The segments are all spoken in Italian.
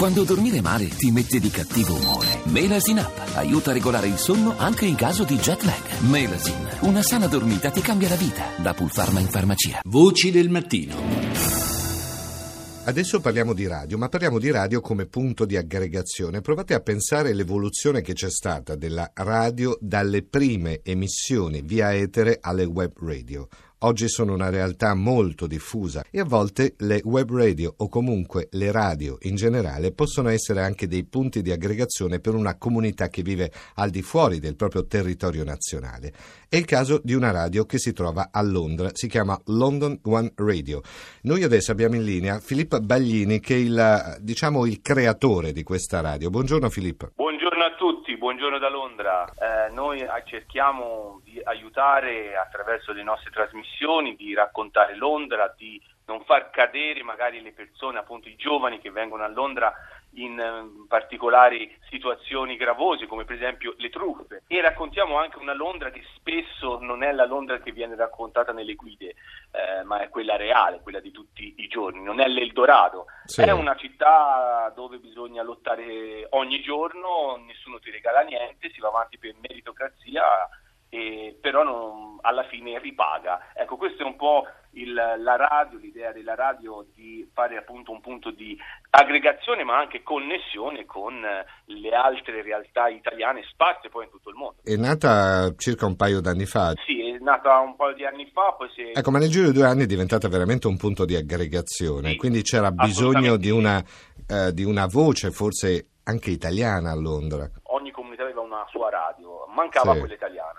Quando dormire male ti mette di cattivo umore. Melasin Up aiuta a regolare il sonno anche in caso di jet lag. Melasin, una sana dormita ti cambia la vita. Da Pulpharma in farmacia. Voci del mattino. Adesso parliamo di radio, ma parliamo di radio come punto di aggregazione. Provate a pensare all'evoluzione che c'è stata della radio dalle prime emissioni via etere alle web radio. Oggi sono una realtà molto diffusa e a volte le web radio o comunque le radio in generale possono essere anche dei punti di aggregazione per una comunità che vive al di fuori del proprio territorio nazionale. È il caso di una radio che si trova a Londra, si chiama London One Radio. Noi adesso abbiamo in linea Filippo Baglini che è il, diciamo, il creatore di questa radio. Buongiorno Filippo. Buongiorno a tutti, buongiorno da Londra. Eh, noi cerchiamo di aiutare attraverso le nostre trasmissioni, di raccontare Londra, di non far cadere magari le persone, appunto i giovani che vengono a Londra in um, particolari situazioni gravose come per esempio le truffe e raccontiamo anche una Londra che spesso non è la Londra che viene raccontata nelle guide eh, ma è quella reale, quella di tutti i giorni, non è l'Eldorado, sì. è una città dove bisogna lottare ogni giorno, nessuno ti regala niente, si va avanti per meritocrazia e però non, alla fine ripaga. Ecco, questo è un po' il, la radio, l'idea della radio di fare appunto un punto di aggregazione ma anche connessione con le altre realtà italiane sparse poi in tutto il mondo. È nata circa un paio d'anni fa. Sì, è nata un paio di anni fa, poi si è... Ecco, ma nel giro di due anni è diventata veramente un punto di aggregazione, sì, quindi c'era bisogno di una, eh, di una voce forse anche italiana a Londra. Ogni comunità aveva una sua radio, mancava sì. quella italiana.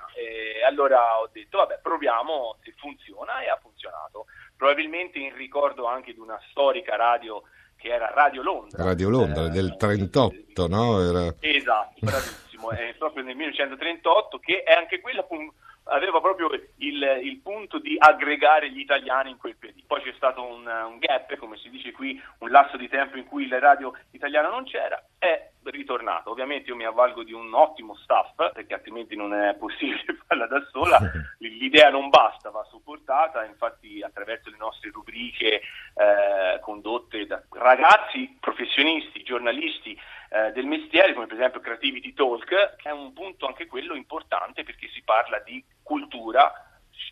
E allora ho detto, vabbè, proviamo se funziona e ha funzionato. Probabilmente in ricordo anche di una storica radio che era Radio Londra. Radio Londra, eh, del 38, no? Era... Esatto, bravissimo, è proprio nel 1938 che è anche quella aveva proprio il, il, punto di aggregare gli italiani in quel periodo. Poi c'è stato un, un, gap, come si dice qui, un lasso di tempo in cui la radio italiana non c'era, è ritornato. Ovviamente io mi avvalgo di un ottimo staff, perché altrimenti non è possibile farla da sola, l'idea non basta, va supportata, infatti attraverso le nostre rubriche eh, condotte da ragazzi professionisti, giornalisti eh, del mestiere, come per esempio Creativity Talk, che è un punto anche quello importante perché si parla di cultura,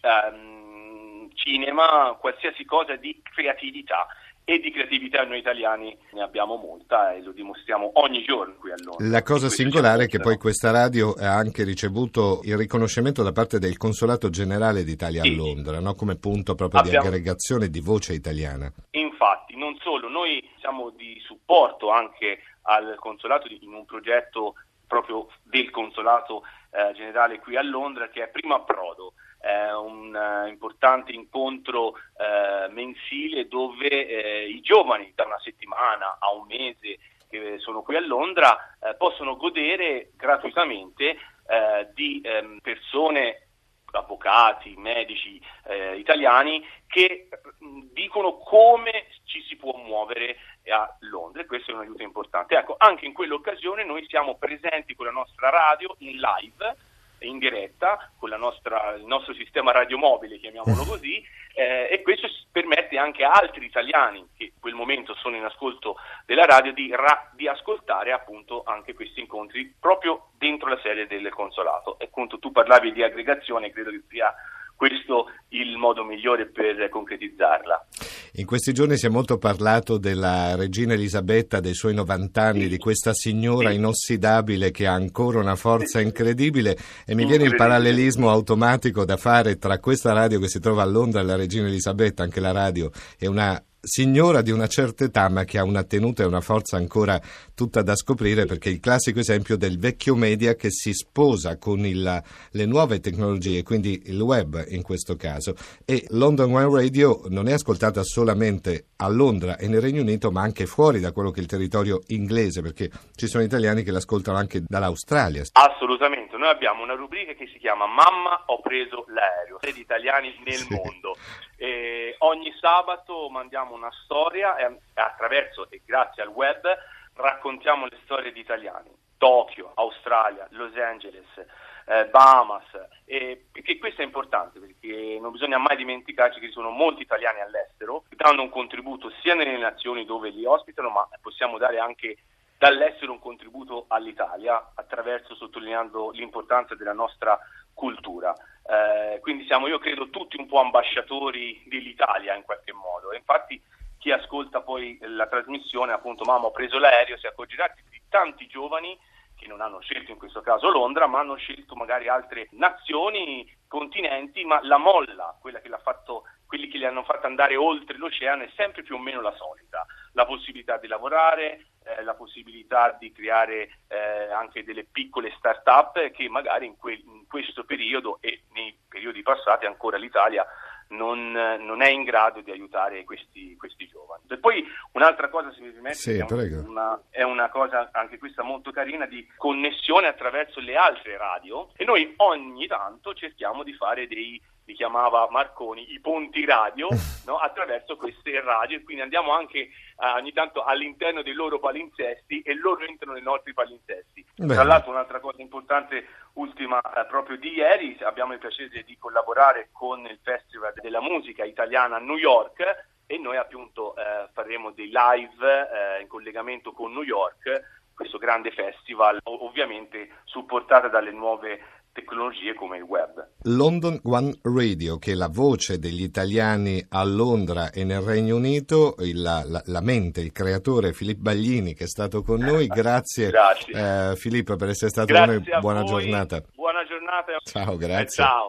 ehm, cinema, qualsiasi cosa di creatività e di creatività noi italiani ne abbiamo molta e lo dimostriamo ogni giorno qui a Londra. La cosa singolare è che poi questa radio ha anche ricevuto il riconoscimento da parte del Consolato Generale d'Italia sì. a Londra, no? come punto proprio abbiamo... di aggregazione di voce italiana. Infatti, non solo, noi siamo di supporto anche al Consolato in un progetto proprio del Consolato eh, Generale qui a Londra che è Primo Approdo eh, un uh, importante incontro eh, mensile dove eh, i giovani da una settimana a un mese che sono qui a Londra possono godere gratuitamente di ehm, persone avvocati, medici eh, italiani che mh, dicono come ci si può muovere a Londra e questo è un aiuto importante. Ecco, anche in quell'occasione noi siamo presenti con la nostra radio in live in diretta con nostra, il nostro sistema radiomobile, chiamiamolo così, eh, e questo permette anche a altri italiani che in quel momento sono in ascolto della radio di, ra- di ascoltare appunto anche questi incontri proprio dentro la sede del consolato. E appunto tu parlavi di aggregazione, credo che sia questo il modo migliore per concretizzarla. In questi giorni si è molto parlato della regina Elisabetta, dei suoi 90 anni, sì. di questa signora sì. inossidabile che ha ancora una forza incredibile e mi viene il parallelismo automatico da fare tra questa radio che si trova a Londra e la regina Elisabetta, anche la radio è una signora di una certa età ma che ha una tenuta e una forza ancora tutta da scoprire perché è il classico esempio del vecchio media che si sposa con il, le nuove tecnologie, quindi il web in questo caso e London One Radio non è ascoltata solamente a Londra e nel Regno Unito ma anche fuori da quello che è il territorio inglese perché ci sono italiani che l'ascoltano anche dall'Australia. Assolutamente, noi abbiamo una rubrica che si chiama Mamma ho preso l'aereo, di italiani nel sì. mondo. E ogni sabato mandiamo una storia e attraverso e grazie al web raccontiamo le storie di italiani. Tokyo, Australia, Los Angeles, eh, Bahamas, e, e questo è importante perché non bisogna mai dimenticarci che ci sono molti italiani all'estero che danno un contributo sia nelle nazioni dove li ospitano, ma possiamo dare anche dall'estero un contributo all'Italia attraverso sottolineando l'importanza della nostra cultura. Eh, quindi siamo, io credo, tutti un po' ambasciatori dell'Italia in qualche modo. Infatti chi ascolta poi la trasmissione, appunto, mamma ho preso l'aereo, si accorgerà di tanti giovani che non hanno scelto in questo caso Londra, ma hanno scelto magari altre nazioni, continenti, ma la molla, quella che l'ha fatto, quelli che li hanno fatto andare oltre l'oceano è sempre più o meno la solita. La possibilità di lavorare, eh, la possibilità di creare eh, anche delle piccole start-up che magari in, que- questo periodo e nei periodi passati ancora l'Italia non, non, è in grado di aiutare questi, questi, giovani. E poi un'altra cosa, se mi permette, sì, è, una, è, una, cosa anche questa molto carina di connessione attraverso le altre radio e noi ogni tanto cerchiamo di fare dei li chiamava Marconi, i ponti radio no? attraverso queste radio e quindi andiamo anche uh, ogni tanto all'interno dei loro palinsesti e loro entrano nei nostri palinsesti. Tra l'altro un'altra cosa importante, proprio di ieri, abbiamo il piacere di collaborare con il Festival della Musica Italiana a New York e noi appunto uh, faremo dei live in collegamento con New York questo grande festival, ovviamente supportata dalle nuove tecnologie come il web. London One Radio, che è la voce degli italiani a Londra e nel Regno Unito, il, la, la, mente, il creatore Filippo Baglini che è stato con noi. Grazie, grazie. Eh, Filippo per essere stato grazie con noi. Buona giornata. Giornata. Ciao, grazie. Eh, ciao.